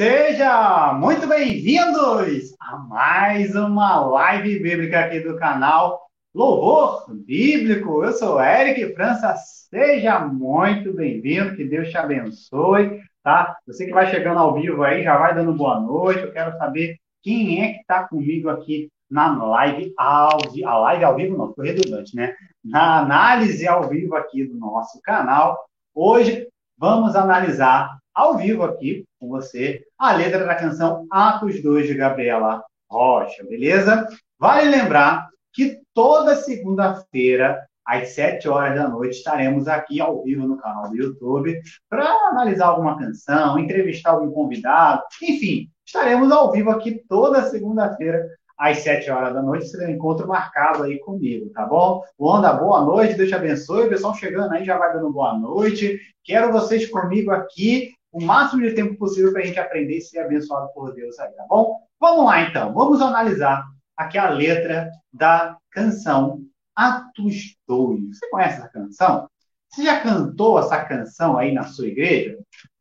Sejam muito bem-vindos a mais uma live bíblica aqui do canal Louvor Bíblico. Eu sou Eric França, seja muito bem-vindo, que Deus te abençoe, tá? Você que vai chegando ao vivo aí, já vai dando boa noite. Eu quero saber quem é que está comigo aqui na live ao vivo. A live ao vivo não, ficou redundante, né? Na análise ao vivo aqui do nosso canal. Hoje vamos analisar ao vivo aqui com você a letra da canção Atos 2 de Gabriela Rocha, beleza? Vale lembrar que toda segunda-feira, às 7 horas da noite, estaremos aqui ao vivo no canal do YouTube para analisar alguma canção, entrevistar algum convidado, enfim, estaremos ao vivo aqui toda segunda-feira às 7 horas da noite, será um encontro marcado aí comigo, tá bom? Wanda, boa noite, Deus te abençoe. O pessoal chegando aí já vai dando boa noite. Quero vocês comigo aqui o máximo de tempo possível para a gente aprender e ser abençoado por Deus aí, tá bom? Vamos lá então, vamos analisar aqui a letra da canção Atos 2. Você conhece essa canção? Você já cantou essa canção aí na sua igreja?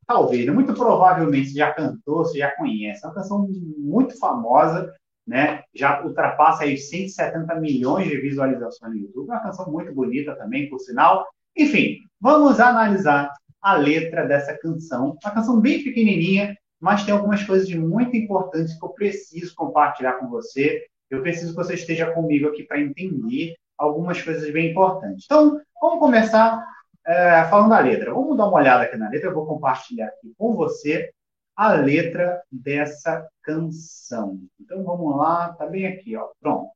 Talvez, né? muito provavelmente você já cantou, você já conhece. É uma canção muito famosa, né? Já ultrapassa aí 170 milhões de visualizações no YouTube. Uma canção muito bonita também, por sinal. Enfim, vamos analisar a letra dessa canção. Uma canção bem pequenininha, mas tem algumas coisas muito importantes que eu preciso compartilhar com você. Eu preciso que você esteja comigo aqui para entender algumas coisas bem importantes. Então, vamos começar é, falando da letra. Vamos dar uma olhada aqui na letra. Eu vou compartilhar aqui com você a letra dessa canção. Então, vamos lá. Tá bem aqui, ó. Pronto.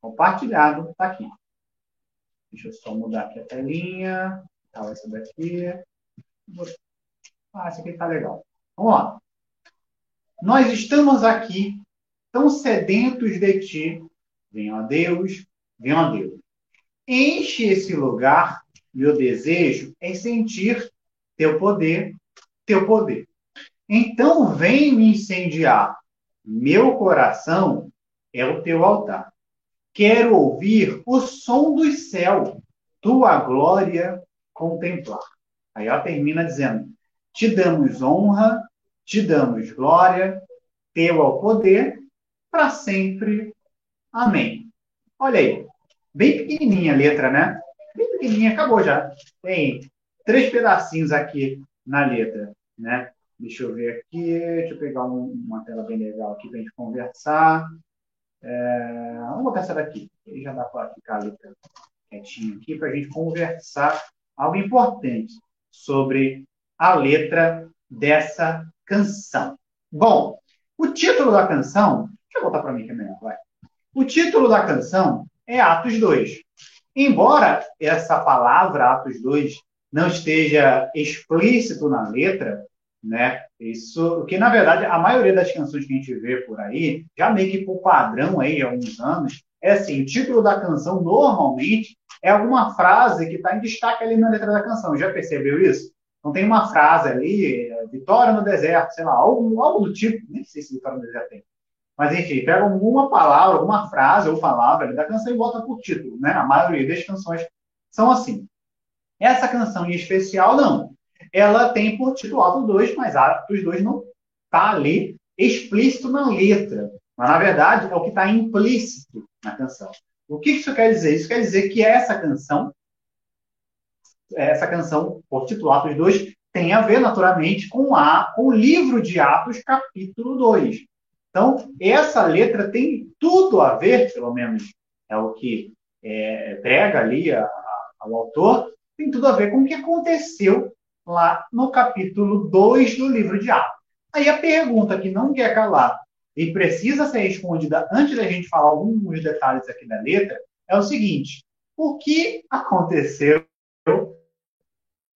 Compartilhado. Tá aqui. Deixa eu só mudar aqui a telinha. Tá, essa daqui. Ah, esse aqui está legal. Vamos lá. Nós estamos aqui tão sedentos de ti. Venham a Deus, venham a Deus. Enche esse lugar. Meu desejo é sentir teu poder, teu poder. Então vem me incendiar. Meu coração é o teu altar. Quero ouvir o som do céu, tua glória contemplar. Aí ela termina dizendo: Te damos honra, te damos glória, teu ao poder, para sempre. Amém. Olha aí, bem pequenininha a letra, né? Bem pequenininha, acabou já. Tem três pedacinhos aqui na letra, né? Deixa eu ver aqui, deixa eu pegar um, uma tela bem legal aqui para a gente conversar. É, vamos botar essa daqui, já dá para ficar a letra quietinho aqui para a gente conversar algo importante sobre a letra dessa canção. Bom, o título da canção, deixa eu voltar para mim que é melhor, vai. O título da canção é Atos 2. Embora essa palavra Atos 2 não esteja explícito na letra, né? Isso, que na verdade a maioria das canções que a gente vê por aí, já meio que por padrão aí há alguns anos, é assim, o título da canção normalmente é alguma frase que está em destaque ali na letra da canção. Já percebeu isso? Não tem uma frase ali, vitória no deserto, sei lá, algo, algo do tipo, nem sei se vitória no deserto tem. Mas enfim, pega alguma palavra, alguma frase ou palavra da canção e bota por título, né? A maioria das canções são assim. Essa canção em especial, não. Ela tem por título Atos 2, mas Atos 2 não está ali explícito na letra. Mas, na verdade, é o que está implícito na canção. O que isso quer dizer? Isso quer dizer que essa canção, essa canção, por título Atos 2, tem a ver, naturalmente, com, a, com o livro de Atos, capítulo 2. Então, essa letra tem tudo a ver, pelo menos é o que é, prega ali a, a, o autor, tem tudo a ver com o que aconteceu lá no capítulo 2 do livro de Atos. Aí a pergunta que não quer calar e precisa ser respondida antes da gente falar alguns detalhes aqui da letra, é o seguinte: o que aconteceu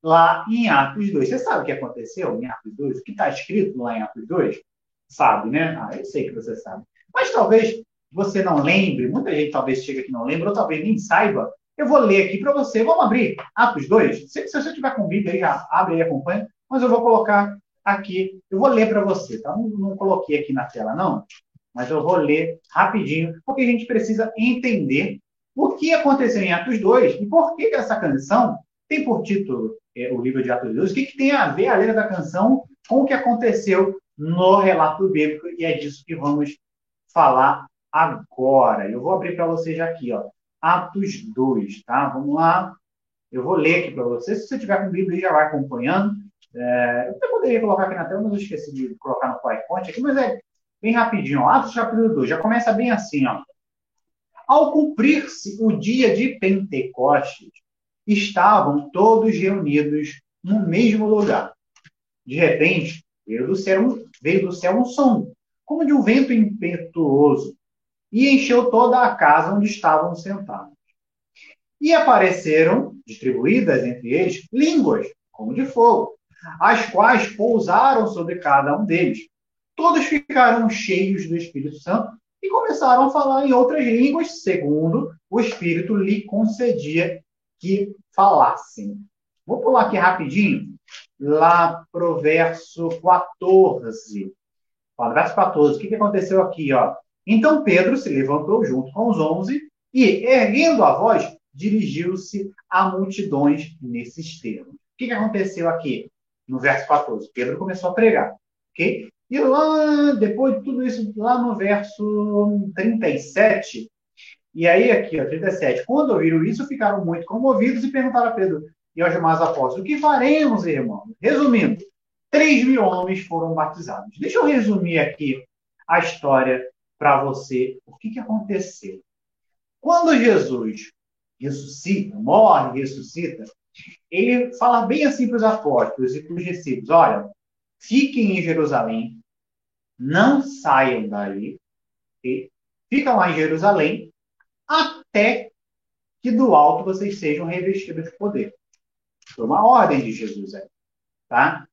lá em Atos 2? Você sabe o que aconteceu em Atos 2? O que está escrito lá em Atos 2? Sabe, né? Ah, eu sei que você sabe. Mas talvez você não lembre, muita gente talvez chegue aqui não lembre, ou talvez nem saiba. Eu vou ler aqui para você. Vamos abrir Atos 2? Se, se você tiver com Bíblia aí, já abre e acompanha. Mas eu vou colocar aqui. Eu vou ler para você, tá? Não, não coloquei aqui na tela, não, mas eu vou ler rapidinho, porque a gente precisa entender o que aconteceu em Atos 2 e por que, essa canção tem por título é, o livro de Atos 2, o que, que tem a ver a letra da canção com o que aconteceu no relato bíblico, e é disso que vamos falar agora. Eu vou abrir para vocês aqui, ó, Atos 2, tá? Vamos lá. Eu vou ler aqui para vocês. Se você tiver com Bíblia, já vai acompanhando. É, eu poderia colocar aqui na tela, mas eu esqueci de colocar no PowerPoint aqui, mas é bem rapidinho. Atos capítulo 2, já começa bem assim, ó. Ao cumprir-se o dia de Pentecostes, estavam todos reunidos no mesmo lugar. De repente, veio do céu, veio do céu um som, como de um vento impetuoso, e encheu toda a casa onde estavam sentados. E apareceram, distribuídas entre eles, línguas, como de fogo, as quais pousaram sobre cada um deles. Todos ficaram cheios do Espírito Santo e começaram a falar em outras línguas, segundo o Espírito lhe concedia que falassem. Vou pular aqui rapidinho, lá para o verso 14. Fala, verso 14, o que, que aconteceu aqui? Ó? Então Pedro se levantou junto com os onze e, erguendo a voz, dirigiu-se a multidões nesses termos. O que, que aconteceu aqui? No verso 14. Pedro começou a pregar. ok? E lá, depois de tudo isso, lá no verso 37, e aí aqui, ó, 37, quando ouviram isso, ficaram muito comovidos e perguntaram a Pedro e aos demais apóstolos, o que faremos, irmãos? Resumindo, 3 mil homens foram batizados. Deixa eu resumir aqui a história para você. O que, que aconteceu? Quando Jesus ressuscita, morre, ressuscita, ele fala bem assim para os apóstolos e para os discípulos: olha, fiquem em Jerusalém, não saiam dali, okay? ficam lá em Jerusalém, até que do alto vocês sejam revestidos de poder. Foi uma ordem de Jesus aí, tá?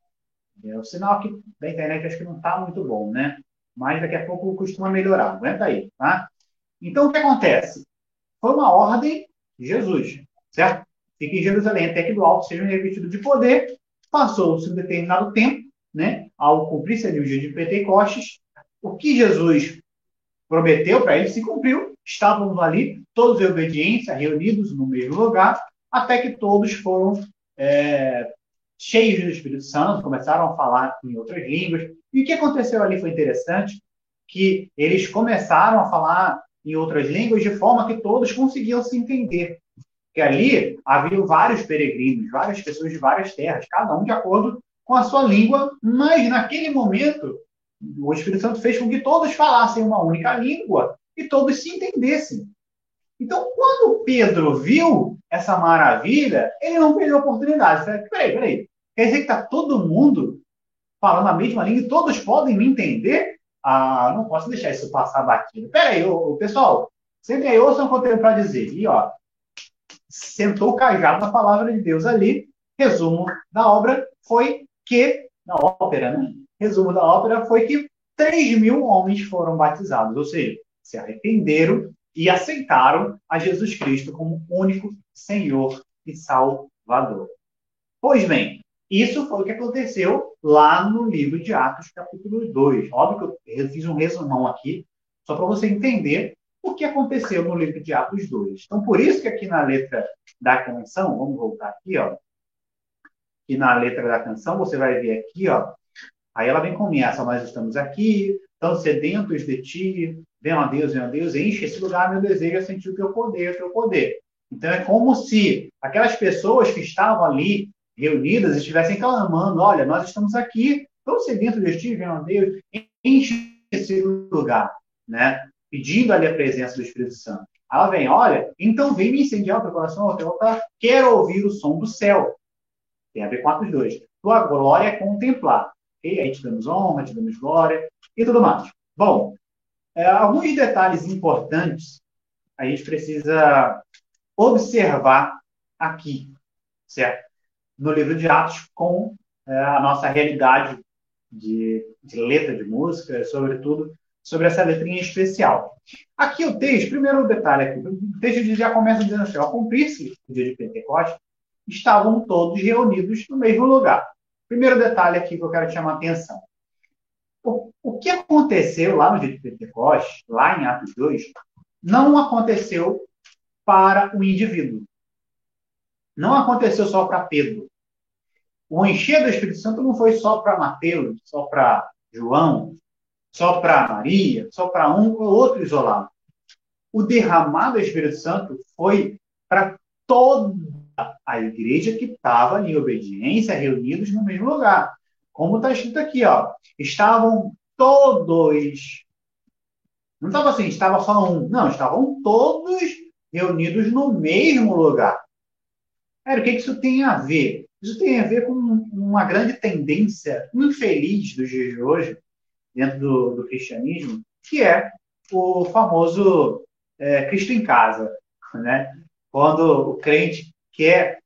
É o sinal aqui da internet acho que não está muito bom, né? Mas daqui a pouco costuma melhorar. Aguenta aí, tá? Então, o que acontece? Foi uma ordem de Jesus, certo? Fique em Jerusalém até que do alto sejam revestidos de poder. Passou-se um determinado tempo, né? Ao cumprir-se o dia de Pentecostes, o que Jesus prometeu para eles se cumpriu. Estávamos ali, todos em obediência, reunidos no mesmo lugar, até que todos foram é, cheios do Espírito Santo, começaram a falar em outras línguas. E o que aconteceu ali foi interessante, que eles começaram a falar em outras línguas de forma que todos conseguiam se entender. Que ali havia vários peregrinos, várias pessoas de várias terras, cada um de acordo com a sua língua, mas naquele momento o Espírito Santo fez com que todos falassem uma única língua e todos se entendessem. Então, quando Pedro viu essa maravilha, ele não perdeu a oportunidade. Peraí, peraí. Quer dizer que está todo mundo falando a mesma língua e todos podem me entender? Ah, não posso deixar isso passar batido. Peraí, ô, pessoal, sempre aí ouçam o que eu tenho para dizer. E, ó, sentou o cajado na palavra de Deus ali. Resumo da obra foi que, da ópera, né? Resumo da ópera foi que 3 mil homens foram batizados, ou seja, se arrependeram e aceitaram a Jesus Cristo como único Senhor e Salvador. Pois bem, isso foi o que aconteceu lá no livro de Atos, capítulo 2. Óbvio que eu fiz um resumão aqui, só para você entender o que aconteceu no livro de Atos 2. Então, por isso que aqui na letra da canção, vamos voltar aqui, ó. Aqui na letra da canção, você vai ver aqui, ó. Aí ela vem começa, nós estamos aqui, tão sedentos de ti, venham a Deus, venham a Deus, enche esse lugar, meu desejo é sentir o teu poder, o teu poder. Então é como se aquelas pessoas que estavam ali reunidas estivessem clamando: olha, nós estamos aqui, tão sedentos de ti, venham a Deus, enche esse lugar, né? Pedindo ali a presença do Espírito Santo. Ela vem, olha, então vem me incendiar o teu coração, o teu quero ouvir o som do céu. Tem a ver com Atos 2. Tua glória é contemplar. Okay? Aí te damos honra, te damos glória e tudo mais. Bom, é, alguns detalhes importantes a gente precisa observar aqui, certo? No livro de Atos, com é, a nossa realidade de, de, letra de música, sobretudo sobre essa letrinha especial. Aqui o texto, primeiro detalhe aqui, o texto já começa dizendo assim, ao cumprir-se o dia de Pentecostes, estavam todos reunidos no mesmo lugar. Primeiro detalhe aqui que eu quero chamar a atenção. O, o que aconteceu lá no dia de Pentecostes, lá em Atos 2, não aconteceu para o indivíduo. Não aconteceu só para Pedro. O encher do Espírito Santo não foi só para Mateus, só para João, só para Maria, só para um ou outro isolado. O derramado do Espírito Santo foi para toda a igreja que estava em obediência, reunidos no mesmo lugar. Como está escrito aqui, ó. Estavam todos. Não estava assim, estava só um. Não, estavam todos reunidos no mesmo lugar. Era, o que isso tem a ver? Isso tem a ver com uma grande tendência infeliz dos dias de hoje, dentro do, do cristianismo, que é o famoso é, Cristo em casa. Né? Quando o crente quer,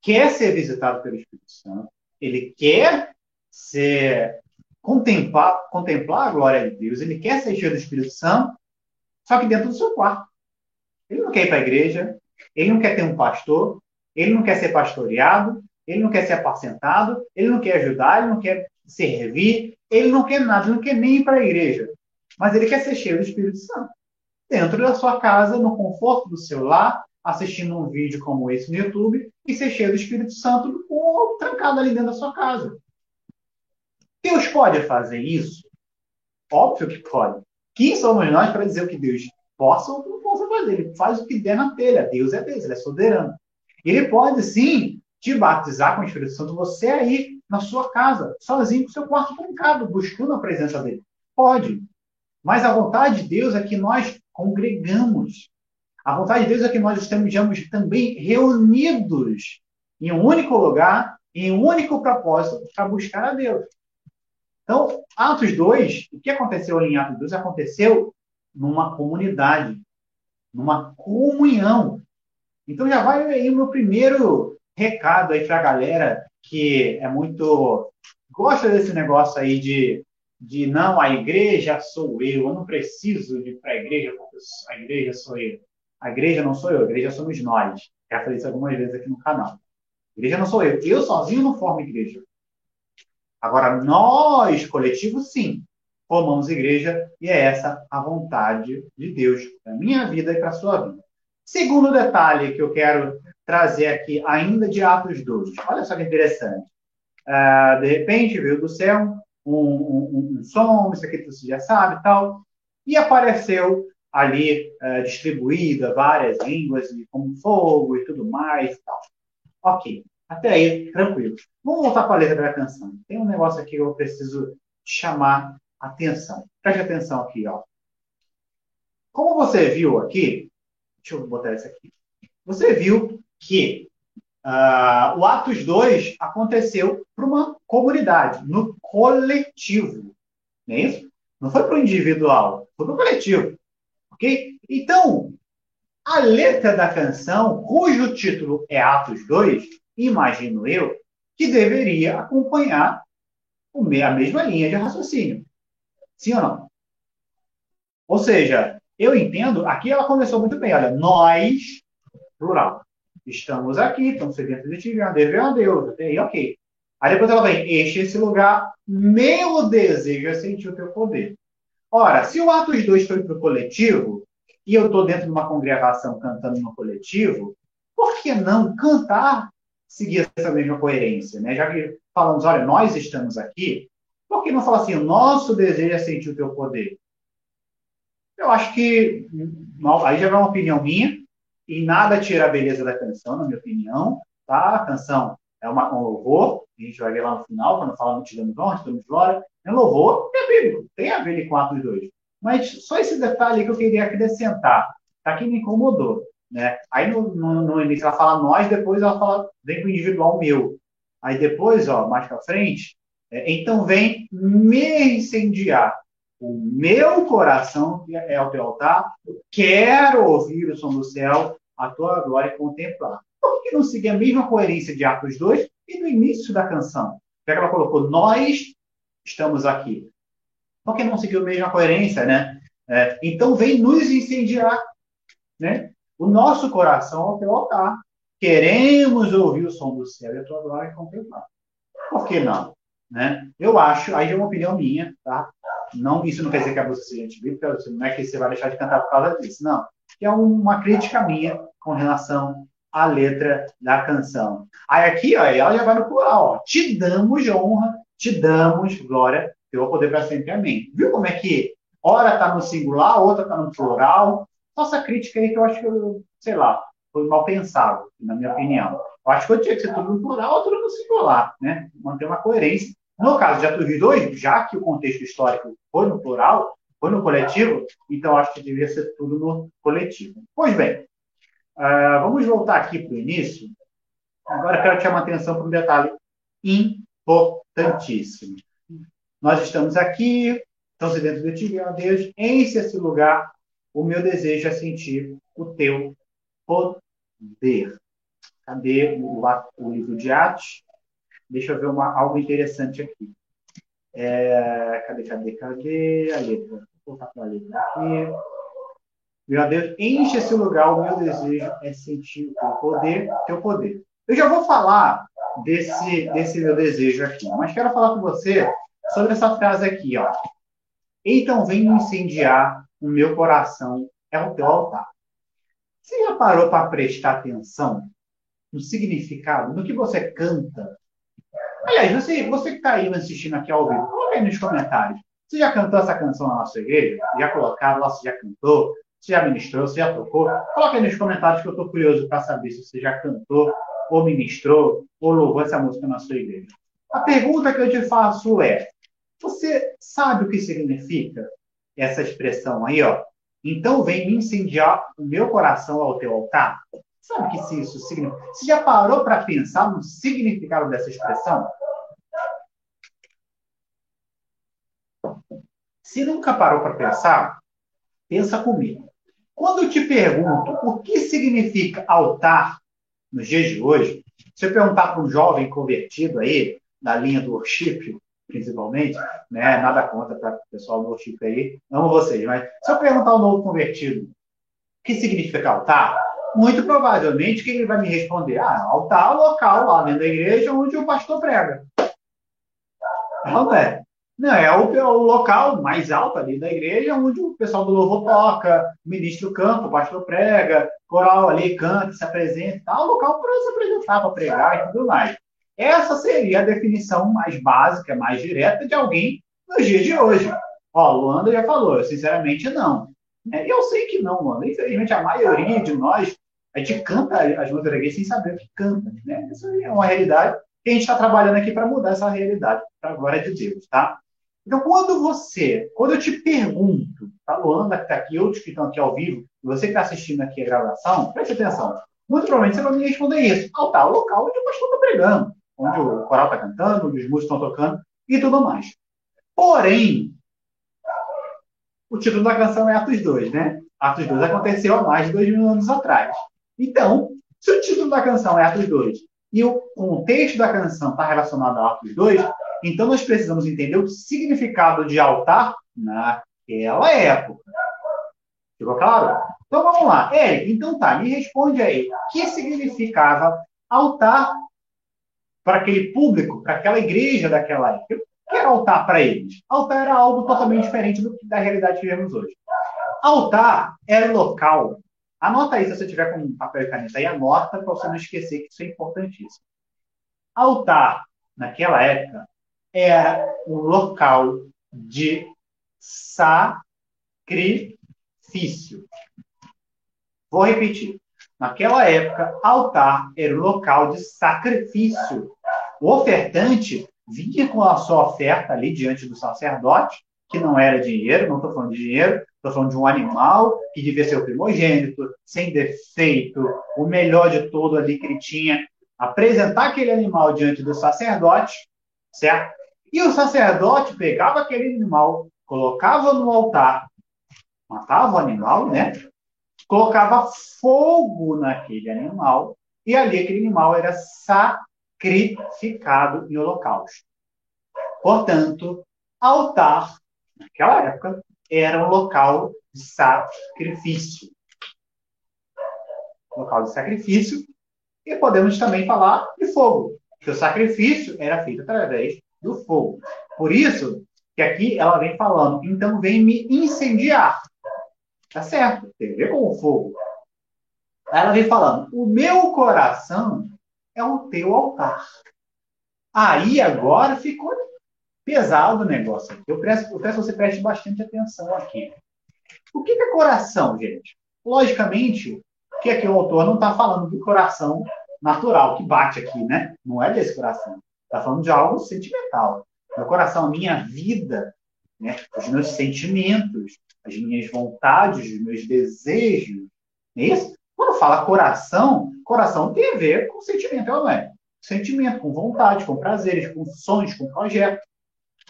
quer ser visitado pelo Espírito Santo, ele quer ser contemplar, contemplar a glória de Deus, ele quer ser cheio do Espírito Santo, só que dentro do seu quarto. Ele não quer ir para a igreja, ele não quer ter um pastor, ele não quer ser pastoreado, ele não quer ser apacentado, ele não quer ajudar, ele não quer servir, ele não quer nada, ele não quer nem ir para a igreja. Mas ele quer ser cheio do Espírito Santo. Dentro da sua casa, no conforto do seu lar, assistindo um vídeo como esse no YouTube e ser cheio do Espírito Santo ou trancado ali dentro da sua casa. Deus pode fazer isso? Óbvio que pode. Quem somos nós para dizer o que Deus possa ou não possa fazer? Ele faz o que der na telha. Deus é Deus, ele é soberano. Ele pode sim te batizar com o Espírito Santo, você aí na sua casa, sozinho, com seu quarto trancado, buscando a presença dele. Pode. Mas a vontade de Deus é que nós congregamos. A vontade de Deus é que nós estejamos também reunidos em um único lugar, em um único propósito, para buscar a Deus. Então, Atos 2, o que aconteceu em Atos 2 aconteceu numa comunidade, numa comunhão. Então já vai aí o meu primeiro recado aí para a galera que é muito gosta desse negócio aí de, de não, a igreja sou eu, eu não preciso de ir para a igreja, porque a igreja sou eu. A igreja não sou eu, a igreja somos nós. Já falei isso algumas vezes aqui no canal. A igreja não sou eu. Eu sozinho não formo igreja. Agora, nós, coletivo, sim, formamos igreja e é essa a vontade de Deus para minha vida e para a sua vida. Segundo detalhe que eu quero trazer aqui, ainda de Atos 2. Olha só que interessante. Uh, de repente veio do céu um, um, um, som, isso aqui você já sabe tal, e apareceu ali uh, distribuída várias línguas, como fogo e tudo mais e tal. Ok. Até aí, tranquilo. Vamos voltar para a letra da canção. Tem um negócio aqui que eu preciso chamar atenção. Preste atenção aqui, ó. Como você viu aqui, deixa eu botar isso aqui. Você viu que uh, o Atos 2 aconteceu para uma comunidade, no coletivo. Não é isso? Não foi para o individual, foi para o coletivo. Ok? Então, a letra da canção, cujo título é Atos 2, imagino eu, que deveria acompanhar a mesma linha de raciocínio. Sim ou não? Ou seja, eu entendo, aqui ela começou muito bem, olha, nós, plural, estamos aqui, estamos sedentos de ti, verdadeiro a Deus, até aí, ok. Aí depois ela vem, este esse lugar, meu desejo é sentir o teu poder. Ora, se o Atos 2 foi para o coletivo, e eu estou dentro de uma congregação cantando no coletivo, por que não cantar seguir essa mesma coerência, né? Já que falamos, olha, nós estamos aqui, por que não falar assim, o nosso desejo é sentir o teu poder? Eu acho que aí já é uma opinião minha, e nada tira a beleza da canção, na minha opinião, tá? A canção é uma, um louvor, a gente vai ver lá no final, quando fala te damos honra, te damos glória, é louvor, é bíblico, tem a ver com Atos 2. Mas só esse detalhe que eu queria acrescentar, tá? Que me incomodou. Né? Aí no, no, no, início ela fala nós, depois ela fala vem o individual meu. Aí depois, ó, mais para frente, é, então vem me incendiar. O meu coração é o teu altar, eu quero ouvir o som do céu, tua glória e contemplar. Por que não seguir a mesma coerência de Atos 2 e do início da canção? Já que ela colocou, nós estamos aqui. Por que não seguir a mesma coerência, né? É, então vem nos incendiar, né? O nosso coração ao teu altar. Queremos ouvir o som do céu e a tua glória contemplar. Por que não? Né? Eu acho, aí é uma opinião minha, tá? Não, isso não quer dizer que a música seja antibíblica, não é que você vai deixar de cantar por causa disso, não. É uma crítica minha com relação à letra da canção. Aí aqui, ó, ela já vai no plural, ó. Te damos honra, te damos glória, teu poder para sempre, amém. Viu como é que hora está no singular, outra está no plural? Nossa crítica aí que eu acho que, eu, sei lá, foi mal pensado, na minha opinião. Eu acho que eu tinha que ser tudo no plural tudo no singular, né? Manter uma coerência. No caso de Atos 2, já que o contexto histórico foi no plural, foi no coletivo, então acho que devia ser tudo no coletivo. Pois bem, uh, vamos voltar aqui para o início. Agora quero chamar atenção para um detalhe importantíssimo. Nós estamos aqui, estamos dentro do ti, ó Deus, enche esse lugar. O meu desejo é sentir o teu poder. Cadê o, o livro de Atos? Deixa eu ver uma, algo interessante aqui. É, cadê, cadê, cadê a letra? Vou voltar para a letra aqui. Deus, enche esse lugar. O meu desejo é sentir o teu poder, teu poder. Eu já vou falar desse, desse meu desejo aqui, mas quero falar com você sobre essa frase aqui, ó. Então vem incendiar o meu coração, é o teu altar. Você já parou para prestar atenção no significado, no que você canta? Aliás, você, você que está aí assistindo aqui ao vivo, coloca aí nos comentários. Você já cantou essa canção na nossa igreja? Já colocaram lá, você já cantou? Você já ministrou? Você já tocou? Coloca aí nos comentários que eu estou curioso para saber se você já cantou, ou ministrou, ou louvou essa música na sua igreja. A pergunta que eu te faço é: você sabe o que significa essa expressão aí, ó? Então vem me incendiar o meu coração ao teu altar? Sabe o que isso significa? Você já parou para pensar no significado dessa expressão? Se nunca parou para pensar, pensa comigo. Quando eu te pergunto o que significa altar nos dias de hoje, se eu perguntar para um jovem convertido aí, da linha do worship, principalmente, né? Nada contra para o pessoal do worship aí, amo vocês, mas se eu perguntar ao novo convertido o que significa altar, muito provavelmente que ele vai me responder: ah, altar é o local lá dentro da igreja onde o pastor prega. Não é. Não, é o, é o local mais alto ali da igreja, onde o pessoal do louvor toca, o ministro canta, o pastor prega, coral ali canta, se apresenta tal, local para se apresentar, para pregar e tudo mais. Essa seria a definição mais básica, mais direta de alguém nos dias de hoje. Ó, Luanda já falou, eu sinceramente não. É, e eu sei que não, mano. Infelizmente, a maioria de nós, a gente canta as músicas reggae sem saber o que canta. Né? Isso é uma realidade e a gente está trabalhando aqui para mudar essa realidade, para a glória de Deus, tá? Então, quando você, quando eu te pergunto, tá, Luanda que está aqui, outros que estão aqui ao vivo, você que está assistindo aqui a gravação, preste atenção. Muito provavelmente você vai me responder isso. Altar, o local onde o pastor está pregando onde o coral está cantando, onde os músicos estão tocando e tudo mais. Porém, o título da canção é Atos 2, né? Atos 2 aconteceu há mais de dois mil anos atrás. Então, se o título da canção é Atos 2 e o contexto da canção está relacionado a Atos 2, então nós precisamos entender o significado de altar naquela época. Ficou claro? Então vamos lá. Eric, então tá, me responde aí. O que significava altar para aquele público, para aquela igreja daquela época. O que era altar para eles? Altar era algo totalmente diferente do que da realidade que vivemos hoje. Altar era local. Anota aí se você tiver com papel e caneta aí, anota para você não esquecer que isso é importantíssimo. Altar, naquela época, era um local de sacrifício. Vou repetir. Naquela época, altar era o local de sacrifício. O ofertante vinha com a sua oferta ali diante do sacerdote, que não era dinheiro, não estou falando de dinheiro, estou falando de um animal que devia ser o primogênito, sem defeito, o melhor de todo ali que ele tinha. Apresentar aquele animal diante do sacerdote, certo? E o sacerdote pegava aquele animal, colocava no altar, matava o animal, né? colocava fogo naquele animal e ali aquele animal era sacrificado em holocausto. Portanto, altar, naquela época, era um local de sacrifício. Local de sacrifício. E podemos também falar de fogo, que o sacrifício era feito através do fogo. Por isso que aqui ela vem falando, então vem me incendiar. Tá certo, tem a ver com o fogo. Aí ela vem falando: o meu coração é o teu altar. Aí agora ficou pesado o negócio aqui. Eu peço, eu peço que você preste bastante atenção aqui. O que é coração, gente? Logicamente, que aqui o autor não está falando do coração natural que bate aqui, né? Não é desse coração. Está falando de algo sentimental. Meu coração, a minha vida, né? os meus sentimentos, as minhas vontades, os meus desejos. Não é isso? Quando fala coração, coração tem a ver com sentimento, não é? Sentimento, com vontade, com prazeres, com sonhos, com projetos.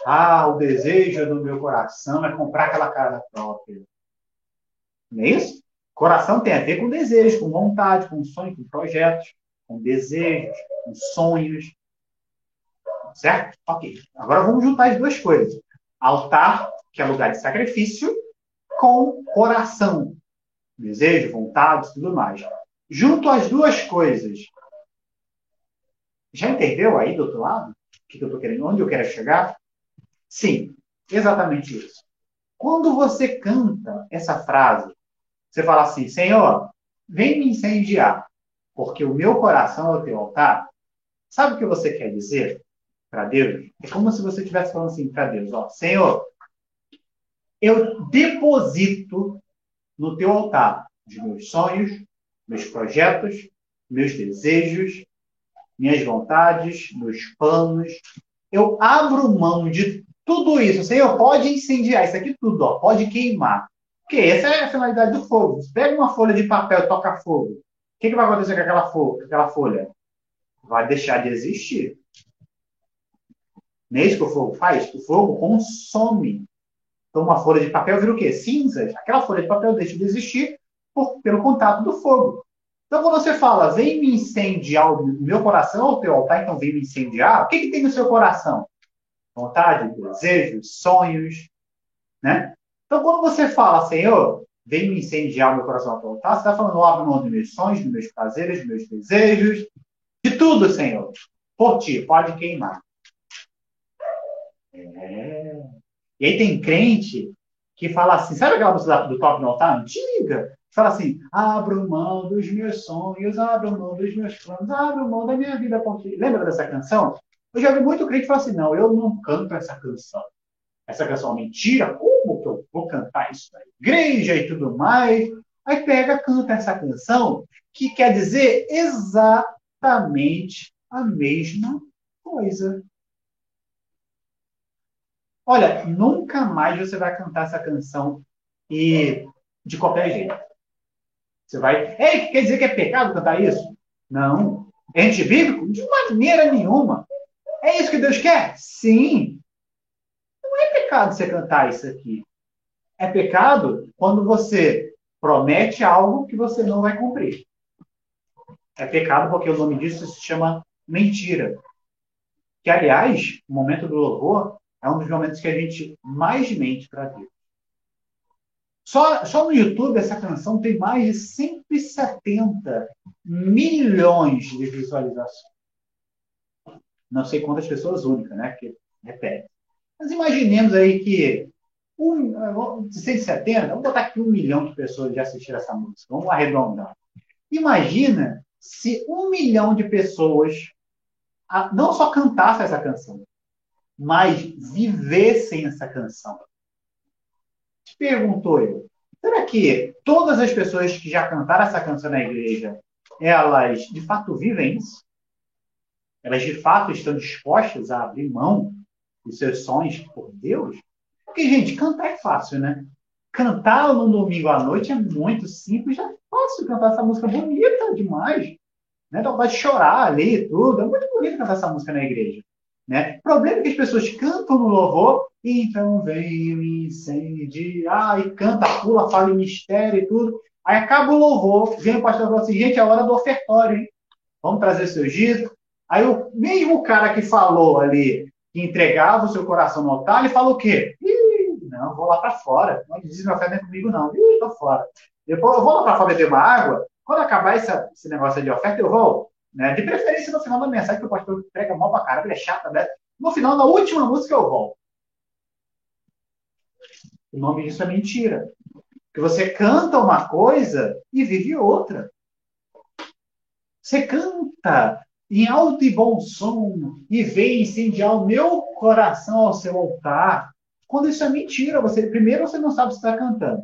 Ah, o desejo do meu coração é comprar aquela casa própria. Não é isso? Coração tem a ver com desejos, com vontade, com sonhos, com projetos, com desejos, com sonhos. Certo? Ok. Agora vamos juntar as duas coisas. Altar, que é lugar de sacrifício, com coração. Desejo, vontade, tudo mais. Junto as duas coisas. Já entendeu aí do outro lado? O que eu tô querendo? Onde eu quero chegar? Sim, exatamente isso. Quando você canta essa frase, você fala assim: Senhor, vem me incendiar, porque o meu coração é o teu altar. Sabe o que você quer dizer para Deus? É como se você estivesse falando assim para Deus: ó, Senhor, eu deposito no teu altar os meus sonhos, meus projetos, meus desejos, minhas vontades, meus planos. Eu abro mão de tudo isso. Senhor, pode incendiar isso aqui tudo, ó, pode queimar. Porque essa é a finalidade do fogo. Você pega uma folha de papel toca fogo. O que, que vai acontecer com aquela folha? Vai deixar de existir. Não é isso que o fogo faz? O fogo consome. Então, uma folha de papel vira o quê? Cinzas. Aquela folha de papel deixa de existir por, pelo contato do fogo. Então, quando você fala, vem me incendiar o meu coração ou o teu altar, então vem me incendiar, o que, que tem no seu coração? Vontade, desejos, sonhos, né? Então, quando você fala, Senhor, vem me incendiar o meu coração a voltar, você está falando, abro mão dos meus sonhos, dos meus prazeres, dos meus desejos, de tudo, Senhor. Por ti, pode queimar. É. E aí tem crente que fala assim, sabe aquela música do Top no Altar? Antiga. Fala assim, abro mão dos meus sonhos, abro mão dos meus planos, abro mão da minha vida. Lembra dessa canção? Eu já vi muito crente falar assim, não, eu não canto essa canção. Essa canção é mentira? como que eu vou cantar isso na igreja e tudo mais? Aí pega, canta essa canção que quer dizer exatamente a mesma coisa. Olha, nunca mais você vai cantar essa canção e de qualquer jeito. Você vai. Ei, quer dizer que é pecado cantar isso? Não. É antibíblico? De maneira nenhuma. É isso que Deus quer? Sim é pecado você cantar isso aqui. É pecado quando você promete algo que você não vai cumprir. É pecado porque o nome disso se chama mentira. Que, aliás, o momento do louvor é um dos momentos que a gente mais mente para Deus. Só, só no YouTube essa canção tem mais de 170 milhões de visualizações. Não sei quantas pessoas únicas, né? Que repete. Mas imaginemos aí que um, de 170, vamos botar aqui um milhão de pessoas já assistiram essa música, vamos arredondar. Imagina se um milhão de pessoas não só cantassem essa canção, mas vivessem essa canção. Perguntou eu, será que todas as pessoas que já cantaram essa canção na igreja, elas de fato vivem isso? Elas de fato estão dispostas a abrir mão os seus sonhos por Deus. Porque, gente, cantar é fácil, né? Cantar no domingo à noite é muito simples, é fácil cantar essa música bonita demais. Né? Então, vai chorar ali e tudo. É muito bonito cantar essa música na igreja. Né? O problema é que as pessoas cantam no louvor, então vem me incendiar, e canta, pula, fala em mistério e tudo. Aí acaba o louvor, vem o pastor e fala assim, gente, é hora do ofertório, hein? Vamos trazer seus dízimos. Aí o mesmo cara que falou ali, que entregava o seu coração no altar, ele falou o quê? Ih, não, vou lá para fora. Não diz meu é comigo, não. Ih, tô fora. Depois eu vou lá para fora beber uma água. Quando acabar essa, esse negócio de oferta, eu vou. Né? De preferência no final da mensagem, que o pastor prega mal pra caramba, ele é chato, né? No final, na última música, eu volto. O nome disso é mentira. Que você canta uma coisa e vive outra. Você canta em alto e bom som e vem incendiar o meu coração ao seu altar. Quando isso é mentira, você primeiro você não sabe se está cantando.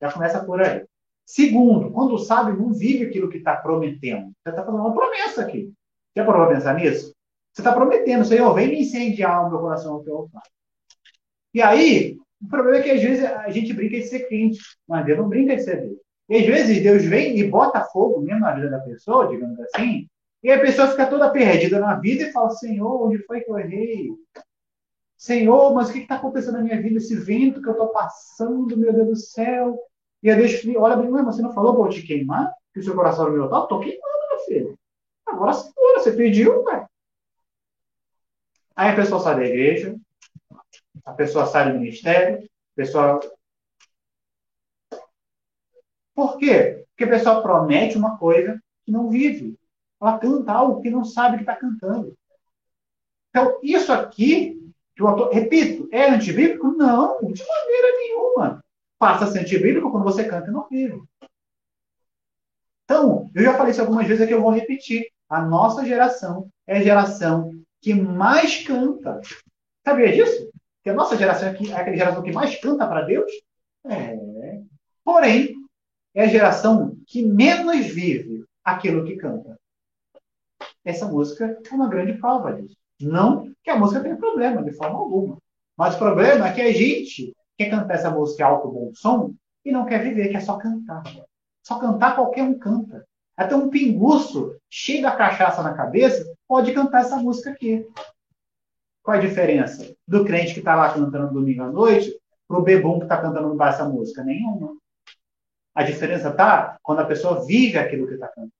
Já começa por aí. Segundo, quando sabe, não vive aquilo que está prometendo. Você está fazendo uma promessa aqui. Já parou para pensar nisso? Você está prometendo, Senhor, vem me incendiar o meu coração ao teu altar. E aí, o problema é que às vezes a gente brinca de ser crente, mas Deus não brinca de ser Deus. E às vezes Deus vem e bota fogo mesmo na vida da pessoa, digamos assim, e a pessoa fica toda perdida na vida e fala: Senhor, onde foi que eu errei? Senhor, mas o que está acontecendo na minha vida? Esse vento que eu estou passando, meu Deus do céu. E aí Deus olha bem, você não falou para eu te queimar? Que o seu coração era meu tal? Estou queimando, meu filho. Agora segura, você pediu, ué. Aí a pessoa sai da igreja, a pessoa sai do ministério, a pessoa. Por quê? Porque a pessoa promete uma coisa que não vive. Ela canta algo que não sabe que está cantando. Então, isso aqui, que o autor, repito, é antibíblico? Não, de maneira nenhuma. Passa a ser antibíblico quando você canta não vive. Então, eu já falei isso algumas vezes aqui, eu vou repetir. A nossa geração é a geração que mais canta. Sabia disso? Que a nossa geração é aquela geração que mais canta para Deus? É. Porém, é a geração que menos vive aquilo que canta. Essa música é uma grande prova disso. Não que a música tenha problema, de forma alguma. Mas o problema é que a gente quer cantar essa música alto bom som e não quer viver, quer só cantar. Só cantar qualquer um canta. Até um pinguço cheio da cachaça na cabeça pode cantar essa música aqui. Qual a diferença do crente que está lá cantando domingo à noite para o bebum que está cantando no bar essa música? Nenhuma. A diferença está quando a pessoa vive aquilo que está cantando.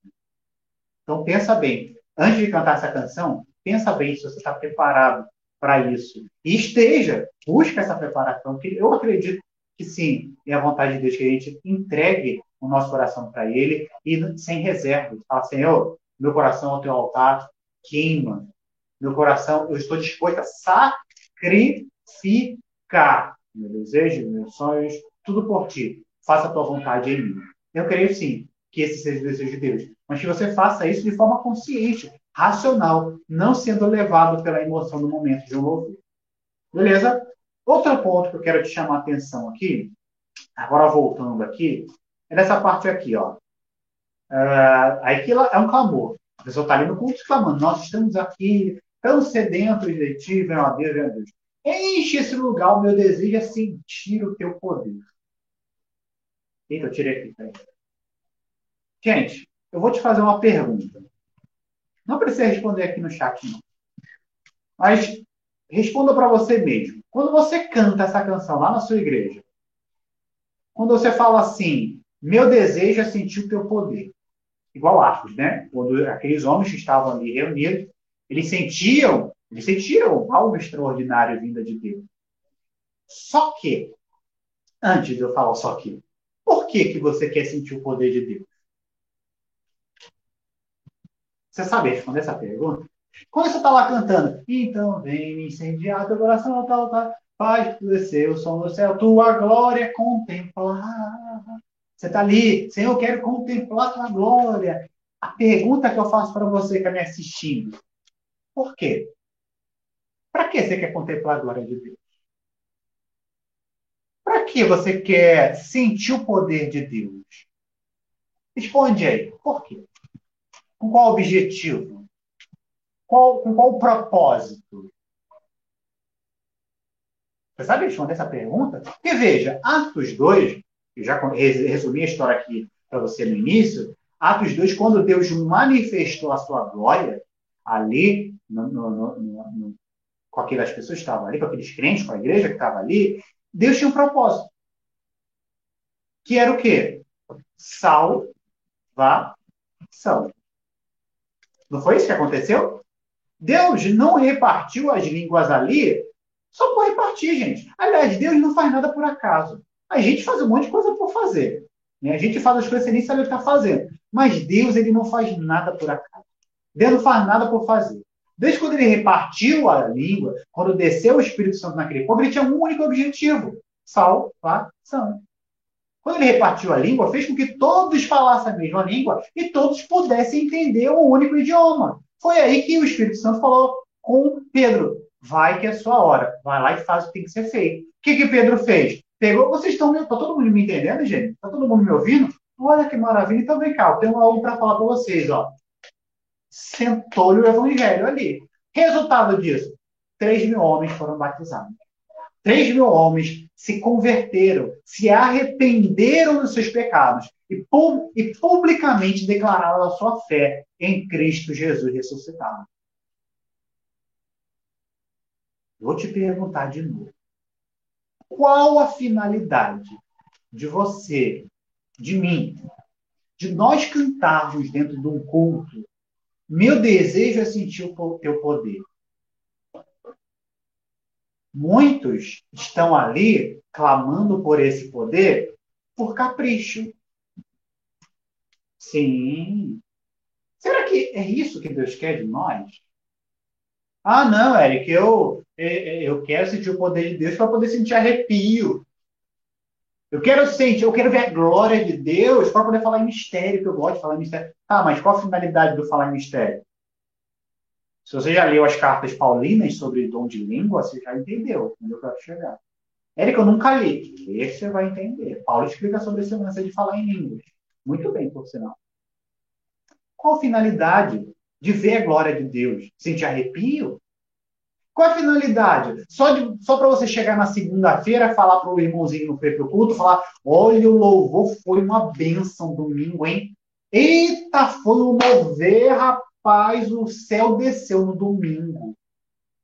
Então pensa bem. Antes de cantar essa canção, pensa bem se você está preparado para isso. E esteja, busca essa preparação, que eu acredito que sim, é a vontade de Deus que a gente entregue o nosso coração para Ele e sem reservas. Fala, Senhor, meu coração ao teu altar queima. Meu coração, eu estou disposto a sacrificar meu desejo, meus sonhos, tudo por ti. Faça a tua vontade em mim. Eu creio sim que esse seja o desejo de Deus. Mas que você faça isso de forma consciente, racional, não sendo levado pela emoção do momento de um louvor. Beleza? Outro ponto que eu quero te chamar a atenção aqui, agora voltando aqui, é nessa parte aqui, ó. Uh, aqui é um clamor. A pessoa está ali no culto clamando. Nós estamos aqui tão sedentos de ti, a Deus, a Deus. Enche esse lugar, o meu desejo é sentir o teu poder. Eita, eu tirei aqui. Gente, eu vou te fazer uma pergunta. Não precisa responder aqui no chat, não. Mas responda para você mesmo. Quando você canta essa canção lá na sua igreja, quando você fala assim, meu desejo é sentir o teu poder. Igual Arcos, né? Quando aqueles homens que estavam ali reunidos, eles sentiam, eles sentiram algo extraordinário vinda de Deus. Só que, antes eu falar só que, por que, que você quer sentir o poder de Deus? Você sabe responder essa pergunta? Quando você está lá cantando, então vem me incendiar teu coração, tal, tal, faz descer o som do céu, tua glória contemplar. Você está ali, Senhor, eu quero contemplar tua glória. A pergunta que eu faço para você que está me assistindo: por quê? Para que você quer contemplar a glória de Deus? Para que você quer sentir o poder de Deus? Responde aí, por quê? Com qual objetivo? Qual, com qual propósito? Você sabe responder essa pergunta? Porque veja, Atos 2 eu já resumi a história aqui para você no início, Atos 2, quando Deus manifestou a sua glória ali, no, no, no, com aquelas pessoas que estavam ali, com aqueles crentes, com a igreja que estava ali, Deus tinha um propósito. Que era o quê? Salvação. Não foi isso que aconteceu? Deus não repartiu as línguas ali só por repartir, gente. Aliás, Deus não faz nada por acaso. A gente faz um monte de coisa por fazer. Né? A gente faz as coisas sem nem saber o que está fazendo. Mas Deus, ele não faz nada por acaso. Deus não faz nada por fazer. Desde quando ele repartiu a língua, quando desceu o Espírito Santo naquele povo, ele tinha um único objetivo: salvação. Quando ele repartiu a língua, fez com que todos falassem a mesma língua e todos pudessem entender um único idioma. Foi aí que o Espírito Santo falou com Pedro: vai que é sua hora, vai lá e faz o que tem que ser feito. O que, que Pedro fez? Pegou, vocês estão, tá todo mundo me entendendo, gente? Tá todo mundo me ouvindo? Olha que maravilha. Então vem cá, eu tenho algo para falar para vocês, ó. Sentou-lhe o evangelho ali. Resultado disso: 3 mil homens foram batizados. 3 mil homens se converteram, se arrependeram dos seus pecados e, e publicamente declararam a sua fé em Cristo Jesus ressuscitado. Vou te perguntar de novo. Qual a finalidade de você, de mim, de nós cantarmos dentro de um culto? Meu desejo é sentir o teu poder. Muitos estão ali clamando por esse poder por capricho. Sim. Será que é isso que Deus quer de nós? Ah, não, Eric, eu, eu quero sentir o poder de Deus para poder sentir arrepio. Eu quero sentir, eu quero ver a glória de Deus para poder falar em mistério, que eu gosto de falar em mistério. Ah, mas qual a finalidade do falar em mistério? Se você já leu as cartas paulinas sobre dom de língua, você já entendeu onde eu quero chegar. Érica, eu nunca li. Lê, você vai entender. Paulo explica sobre esse lance de falar em línguas. Muito bem, por sinal. Qual a finalidade de ver a glória de Deus? Sentir arrepio? Qual a finalidade? Só, só para você chegar na segunda-feira, falar para o irmãozinho no Pepe Culto, falar: olha, o louvor foi uma bênção domingo, hein? Eita, foi um mover, rapaz Rapaz, o céu desceu no domingo.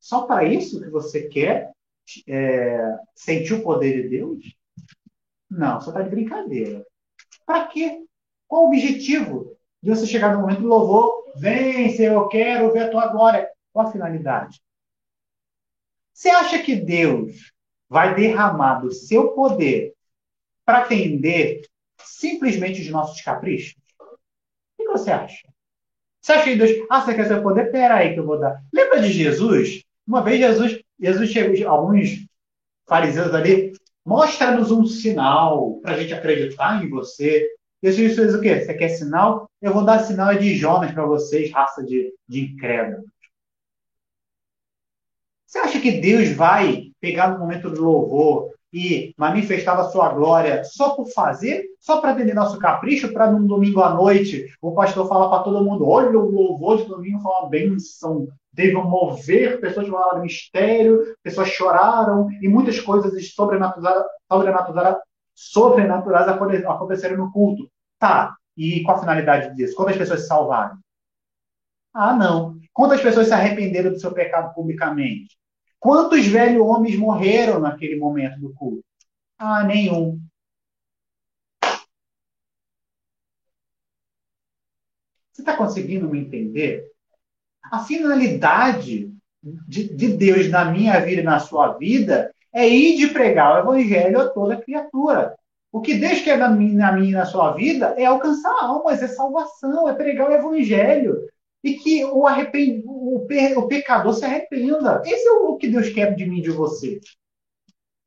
Só para isso que você quer é, sentir o poder de Deus? Não, você está de brincadeira. Para quê? Qual o objetivo de você chegar no momento do louvor? Vem, Senhor, eu quero ver a tua glória. Qual a finalidade? Você acha que Deus vai derramar do seu poder para atender simplesmente os nossos caprichos? O que você acha? Você acha que Deus. Ah, você quer seu poder? Pera aí que eu vou dar. Lembra de Jesus? Uma vez Jesus, Jesus chegou, alguns fariseus ali, mostra-nos um sinal para a gente acreditar em você. Jesus fez o quê? Você quer sinal? Eu vou dar sinal de Jonas para vocês, raça de, de incrédulos. Você acha que Deus vai pegar no momento do louvor e manifestava sua glória só por fazer, só para atender nosso capricho, para num domingo à noite o pastor falar para todo mundo: olha, o louvor de domingo foi uma bênção, teve um mover, pessoas falaram mistério, pessoas choraram e muitas coisas sobrenaturais, sobrenaturais, aconteceram no culto. Tá, e qual a finalidade disso? Quantas pessoas se salvaram? Ah, não. Quantas pessoas se arrependeram do seu pecado publicamente? Quantos velhos homens morreram naquele momento do culto? Ah, nenhum. Você está conseguindo me entender? A finalidade de, de, Deus na minha vida e na sua vida é ir de pregar o evangelho a toda criatura. O que Deus quer na minha, na minha e na sua vida é alcançar almas, é salvação, é pregar o evangelho e que o, arrepend... o, pe... o pecador se arrependa. Esse é o que Deus quer de mim de você.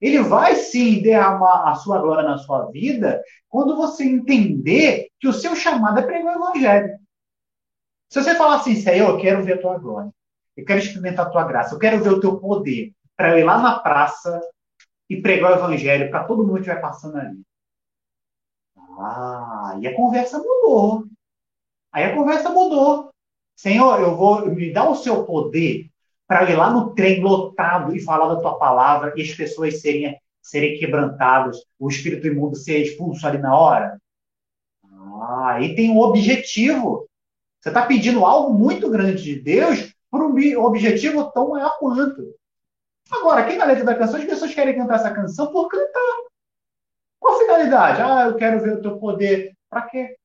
Ele vai sim derramar a sua glória na sua vida quando você entender que o seu chamado é pregar o evangelho. Se você falar assim, Senhor, eu quero ver a tua glória, eu quero experimentar a tua graça, eu quero ver o teu poder, para ir lá na praça e pregar o evangelho para todo mundo que estiver passando ali. Ah, e a conversa mudou. Aí a conversa mudou. Senhor, eu vou me dar o seu poder para ir lá no trem lotado e falar da tua palavra e as pessoas serem, serem quebrantadas, o espírito imundo ser expulso ali na hora. Ah, aí tem um objetivo. Você está pedindo algo muito grande de Deus por um objetivo tão maior quanto. Agora, aqui na letra da canção, as pessoas querem cantar essa canção por cantar. Qual a finalidade? Ah, eu quero ver o teu poder. Para quê?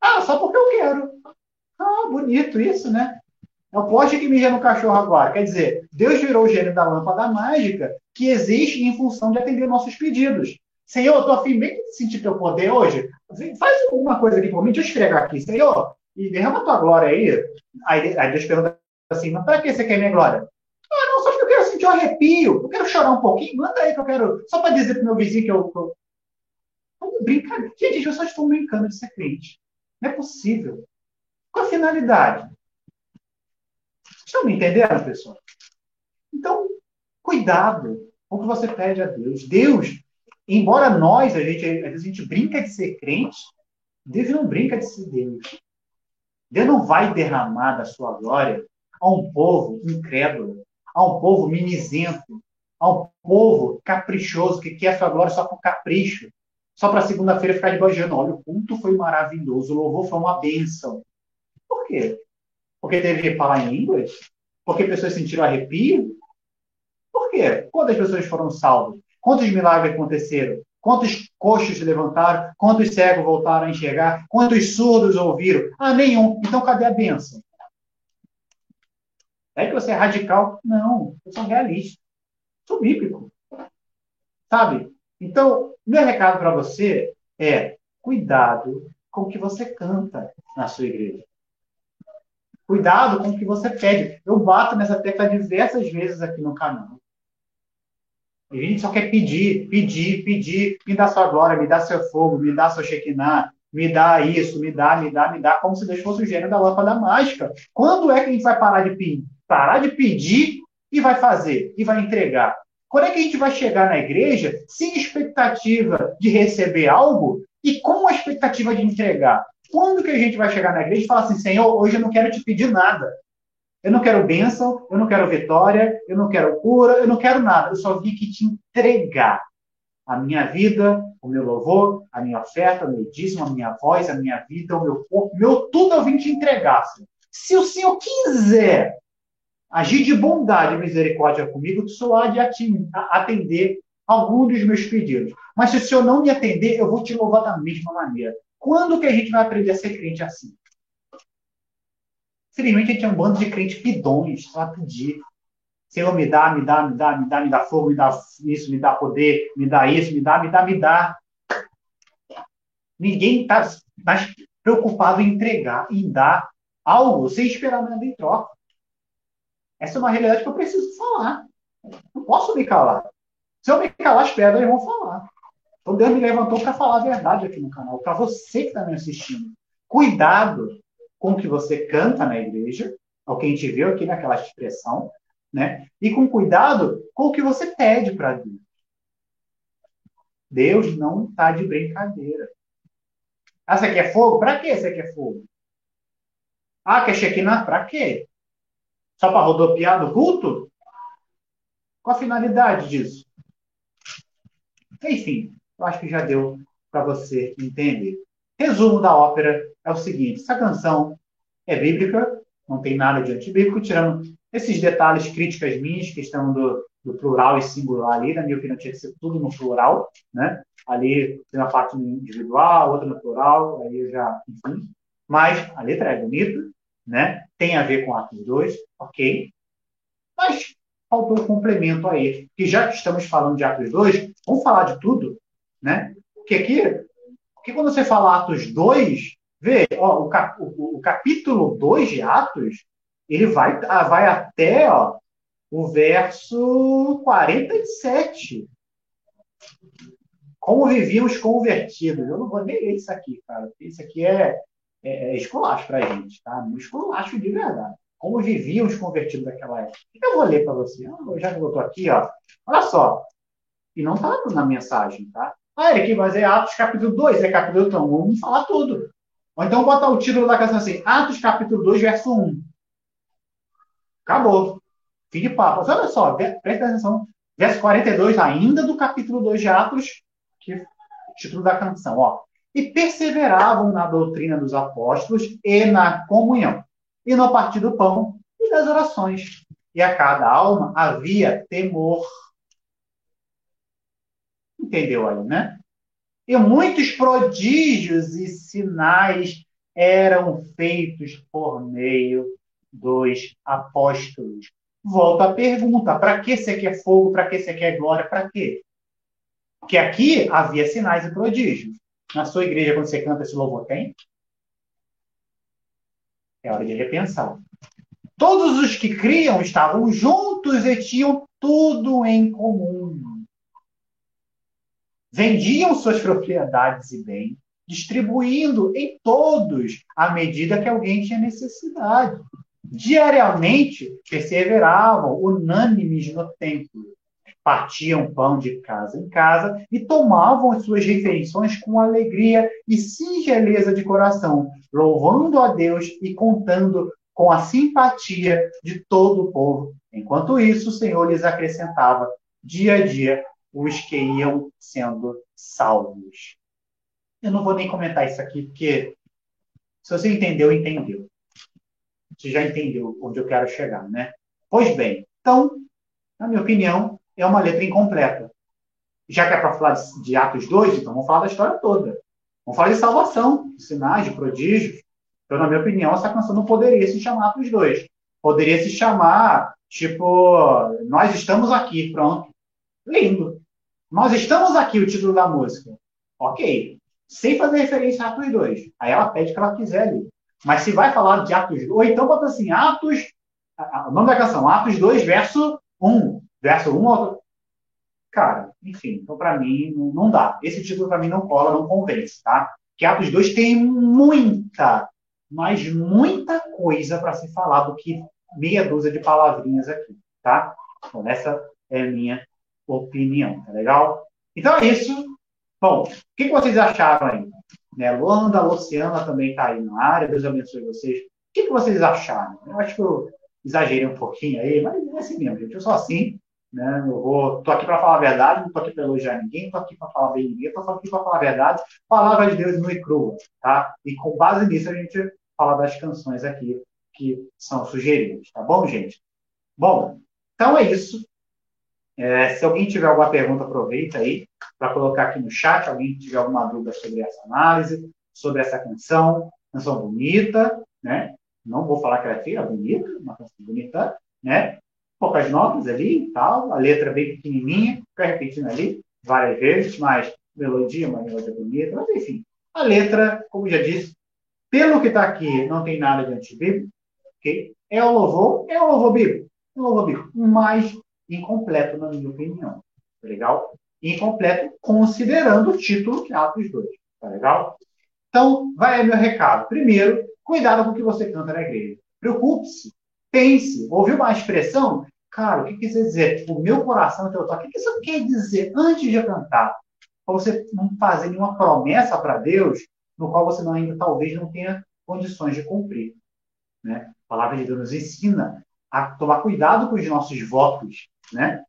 Ah, só porque eu quero. Ah, bonito isso, né? É o poste que mija no cachorro agora. Quer dizer, Deus virou o gênio da lâmpada mágica que existe em função de atender nossos pedidos. Senhor, estou afim bem de sentir teu poder hoje. Faz alguma coisa aqui por mim, deixa eu esfregar aqui. Senhor, e derrama tua glória aí. Aí, aí Deus pergunta assim, mas para que você quer minha glória? Ah, não, só porque eu quero sentir um arrepio. Eu quero chorar um pouquinho. Manda aí que eu quero. Só para dizer pro meu vizinho que eu. eu... Brincadeira. Gente, as pessoas estão brincando de ser crente. Não é possível. Qual a finalidade? Estão me entendendo, pessoal? Então, cuidado com o que você pede a Deus. Deus, embora nós, a gente, às vezes a gente brinca de ser crente, Deus não brinca de ser Deus. Deus não vai derramar da sua glória a um povo incrédulo, a um povo mimizento, a um povo caprichoso que quer a sua glória só por capricho, só para segunda-feira ficar debanjando. Olha, o culto foi maravilhoso, o louvor foi uma bênção. Por quê? Porque teve que falar em inglês? Porque pessoas sentiram arrepio? Por quê? Quantas pessoas foram salvas? Quantos milagres aconteceram? Quantos coxos se levantaram? Quantos cegos voltaram a enxergar? Quantos surdos ouviram? Ah, nenhum. Então cadê a bênção? É que você é radical? Não, eu sou realista. Sou bíblico. Sabe? Então, meu recado para você é: cuidado com o que você canta na sua igreja. Cuidado com o que você pede. Eu bato nessa tecla diversas vezes aqui no canal. A gente só quer pedir, pedir, pedir. Me dá sua glória, me dá seu fogo, me dá seu Shekinah, me dá isso, me dá, me dá, me dá, como se Deus fosse o gênio da lâmpada mágica. Quando é que a gente vai parar de pedir? Parar de pedir e vai fazer, e vai entregar. Quando é que a gente vai chegar na igreja sem expectativa de receber algo e com a expectativa de entregar? Quando que a gente vai chegar na igreja e falar assim, Senhor, hoje eu não quero te pedir nada. Eu não quero bênção, eu não quero vitória, eu não quero cura, eu não quero nada. Eu só vim aqui te entregar a minha vida, o meu louvor, a minha oferta, o meu dízimo, a minha voz, a minha vida, o meu corpo, meu tudo eu vim te entregar. Senhor. Se o Senhor quiser agir de bondade e misericórdia comigo, tu só há de atender algum dos meus pedidos. Mas se o Senhor não me atender, eu vou te louvar da mesma maneira. Quando que a gente vai aprender a ser crente assim? Simplesmente a gente é um bando de crentes pidões, só pedir. Senhor, me dá, me dá, me dá, me dá, me dá fogo, me dá isso, me dá poder, me dá isso, me dá, me dá, me dá. Ninguém está mais preocupado em entregar, em dar algo sem esperar nada em troca. Essa é uma realidade que eu preciso falar. Não posso me calar. Se eu me calar, as pedras vão falar. Então Deus me levantou para falar a verdade aqui no canal, para você que está me assistindo. Cuidado com o que você canta na igreja, é o que a gente viu aqui naquela expressão, né? E com cuidado com o que você pede para Deus. Deus não está de brincadeira. Ah, você quer fogo? Para que você quer fogo? Ah, quer Shekinah? Para quê? Só para rodopiar do culto? Qual a finalidade disso? Enfim, eu acho que já deu para você entender. Resumo da ópera é o seguinte: essa canção é bíblica, não tem nada de antibíblico, tirando esses detalhes, críticas minhas, questão do, do plural e singular ali, na minha opinião, tinha que ser tudo no plural, né? Ali tem uma parte individual, outra no plural, aí eu já, enfim. Mas a letra é bonita, né? Tem a ver com Atos 2, ok. Mas faltou um complemento aí. Que já que estamos falando de Atos 2, vamos falar de tudo, né? Porque aqui, porque quando você fala Atos 2, vê, ó, o, cap, o, o capítulo 2 de Atos, ele vai, ah, vai até ó, o verso 47. Como viviam os convertidos. Eu não vou nem ler isso aqui, cara. Isso aqui é é, é esculacho para a gente, tá? Um esculacho de verdade. Como viviam os convertidos daquela época. Eu vou ler para você. Ah, já que eu estou aqui, ó. Olha só. E não está na mensagem, tá? Ah, Eric, mas é Atos capítulo 2, é capítulo 1. Então, vamos falar tudo. Ou então bota o título da canção assim, Atos capítulo 2, verso 1. Acabou. Fim de papo. Olha só, presta atenção. Verso 42, ainda do capítulo 2 de Atos, que título da canção, ó e perseveravam na doutrina dos apóstolos e na comunhão, e no partir do pão e das orações. E a cada alma havia temor. Entendeu aí, né? E muitos prodígios e sinais eram feitos por meio dos apóstolos. Volta a pergunta: para que você quer fogo? Para que você quer glória? Para quê? Porque aqui havia sinais e prodígios. Na sua igreja, quando você canta esse louvor, tem? É hora de repensar. Todos os que criam estavam juntos e tinham tudo em comum. Vendiam suas propriedades e bens distribuindo em todos à medida que alguém tinha necessidade. Diariamente perseveravam unânimes no templo, partiam pão de casa em casa e tomavam as suas refeições com alegria e singeleza de coração, louvando a Deus e contando com a simpatia de todo o povo. Enquanto isso, o Senhor lhes acrescentava dia a dia os que iam sendo salvos. Eu não vou nem comentar isso aqui, porque se você entendeu, entendeu. Você já entendeu onde eu quero chegar, né? Pois bem, então, na minha opinião, é uma letra incompleta. Já que é para falar de Atos 2, então vamos falar da história toda. Vamos falar de salvação, de sinais, de prodígios. Então, na minha opinião, essa canção não poderia se chamar Atos 2. Poderia se chamar, tipo, Nós estamos aqui, pronto. Lindo. Nós estamos aqui, o título da música. Ok. Sem fazer referência a Atos 2. Aí ela pede que ela quiser ali. Mas se vai falar de Atos 2, ou então bota assim, Atos. O nome da canção, Atos 2, verso 1. Verso 1. Cara, enfim, então para mim não, não dá. Esse título para mim não cola, não convence, tá? Que Atos 2 tem muita, mas muita coisa para se falar do que meia dúzia de palavrinhas aqui, tá? Então, essa é a minha opinião, tá legal? Então é isso. Bom, o que, vocês acharam aí? Né, Luanda, Luciana também está aí na área, Deus abençoe vocês. O que, vocês acharam? Eu acho que eu exagerei um pouquinho aí, mas é assim mesmo, gente. Eu sou assim, né? Eu vou, tô aqui para falar a verdade, não tô aqui para elogiar ninguém, tô aqui para falar bem ninguém, tô aqui para falar a verdade, palavra de Deus nua e crua, tá? E com base nisso a gente fala das canções aqui que são sugeridas, tá bom, gente? Bom, então é isso. É, se alguém tiver alguma pergunta, aproveita aí para colocar aqui no chat. Alguém tiver alguma dúvida sobre essa análise, sobre essa canção, canção bonita, né? Não vou falar que ela é feia, é bonita, uma canção bonita, né? Poucas notas ali e tal, a letra bem pequenininha, fica repetindo ali várias vezes, mas melodia, uma melodia bonita, mas enfim. A letra, como já disse, pelo que está aqui, não tem nada de antibíblico, ok? É o louvor, é o louvor bíblico, é o louvor bíblico, mas incompleto, na minha opinião. Tá legal? Incompleto, considerando o título que é Atos 2. Tá legal? Então, vai aí meu recado. Primeiro, cuidado com o que você canta na igreja. Preocupe-se. Pense. Ouviu uma expressão? Cara, o que quer dizer? O meu coração teu toque. O que isso quer dizer antes de cantar? Para você não fazer nenhuma promessa para Deus no qual você não, ainda talvez não tenha condições de cumprir. Né? A palavra de Deus nos ensina a tomar cuidado com os nossos votos né?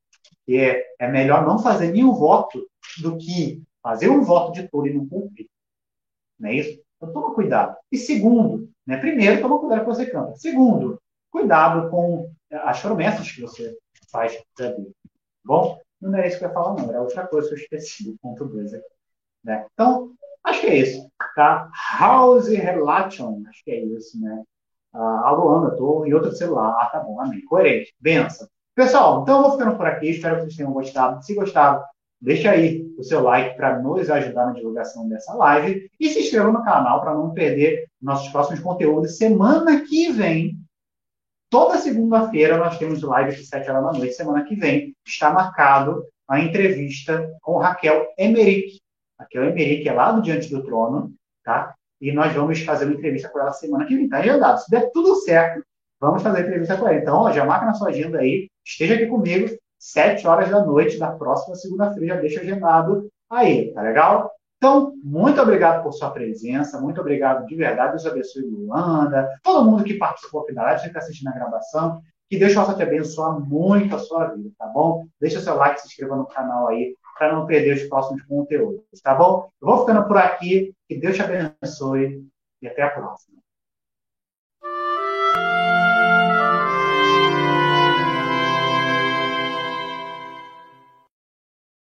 Que é, é melhor não fazer nenhum voto do que fazer um voto de tolo e não cumprir. Não é isso? Então, toma cuidado. E segundo, né? Primeiro, toma cuidado com o que você canta. Segundo, cuidado com as promessas que você faz para Deus. Bom, não era isso que eu ia falar, não. Era outra coisa que eu esqueci, ponto 2 aqui. Né? Então, acho que é isso. Tá? House Relation, acho que é isso, né? Ah, a Luana, estou em outro celular. Ah, tá bom, amém. Coerente. Benção. Pessoal, então eu vou ficando por aqui. Espero que vocês tenham gostado. Se gostaram, deixa aí o seu like para nos ajudar na divulgação dessa live e se inscreva no canal para não perder nossos próximos conteúdos. Semana que vem, toda segunda-feira, nós temos live às 7 horas da noite. Semana que vem está marcado a entrevista com Raquel Emerick. Raquel Emerick é lá do Diante do Trono, tá? E nós vamos fazer uma entrevista com ela semana que vem. Tá agendado. Se der tudo certo, vamos fazer a entrevista com ela. Então, ó, já marca na sua agenda aí, esteja aqui comigo, sete horas da noite da próxima segunda-feira, já deixa agendado aí, tá legal? Então, muito obrigado por sua presença, muito obrigado de verdade, Deus abençoe Luanda, todo mundo que participou aqui da live, você que está assistindo a gravação, que Deus possa te abençoar muito a sua vida, tá bom? Deixa seu like, se inscreva no canal aí, para não perder os próximos conteúdos, tá bom? Eu vou ficando por aqui, que Deus te abençoe e até a próxima.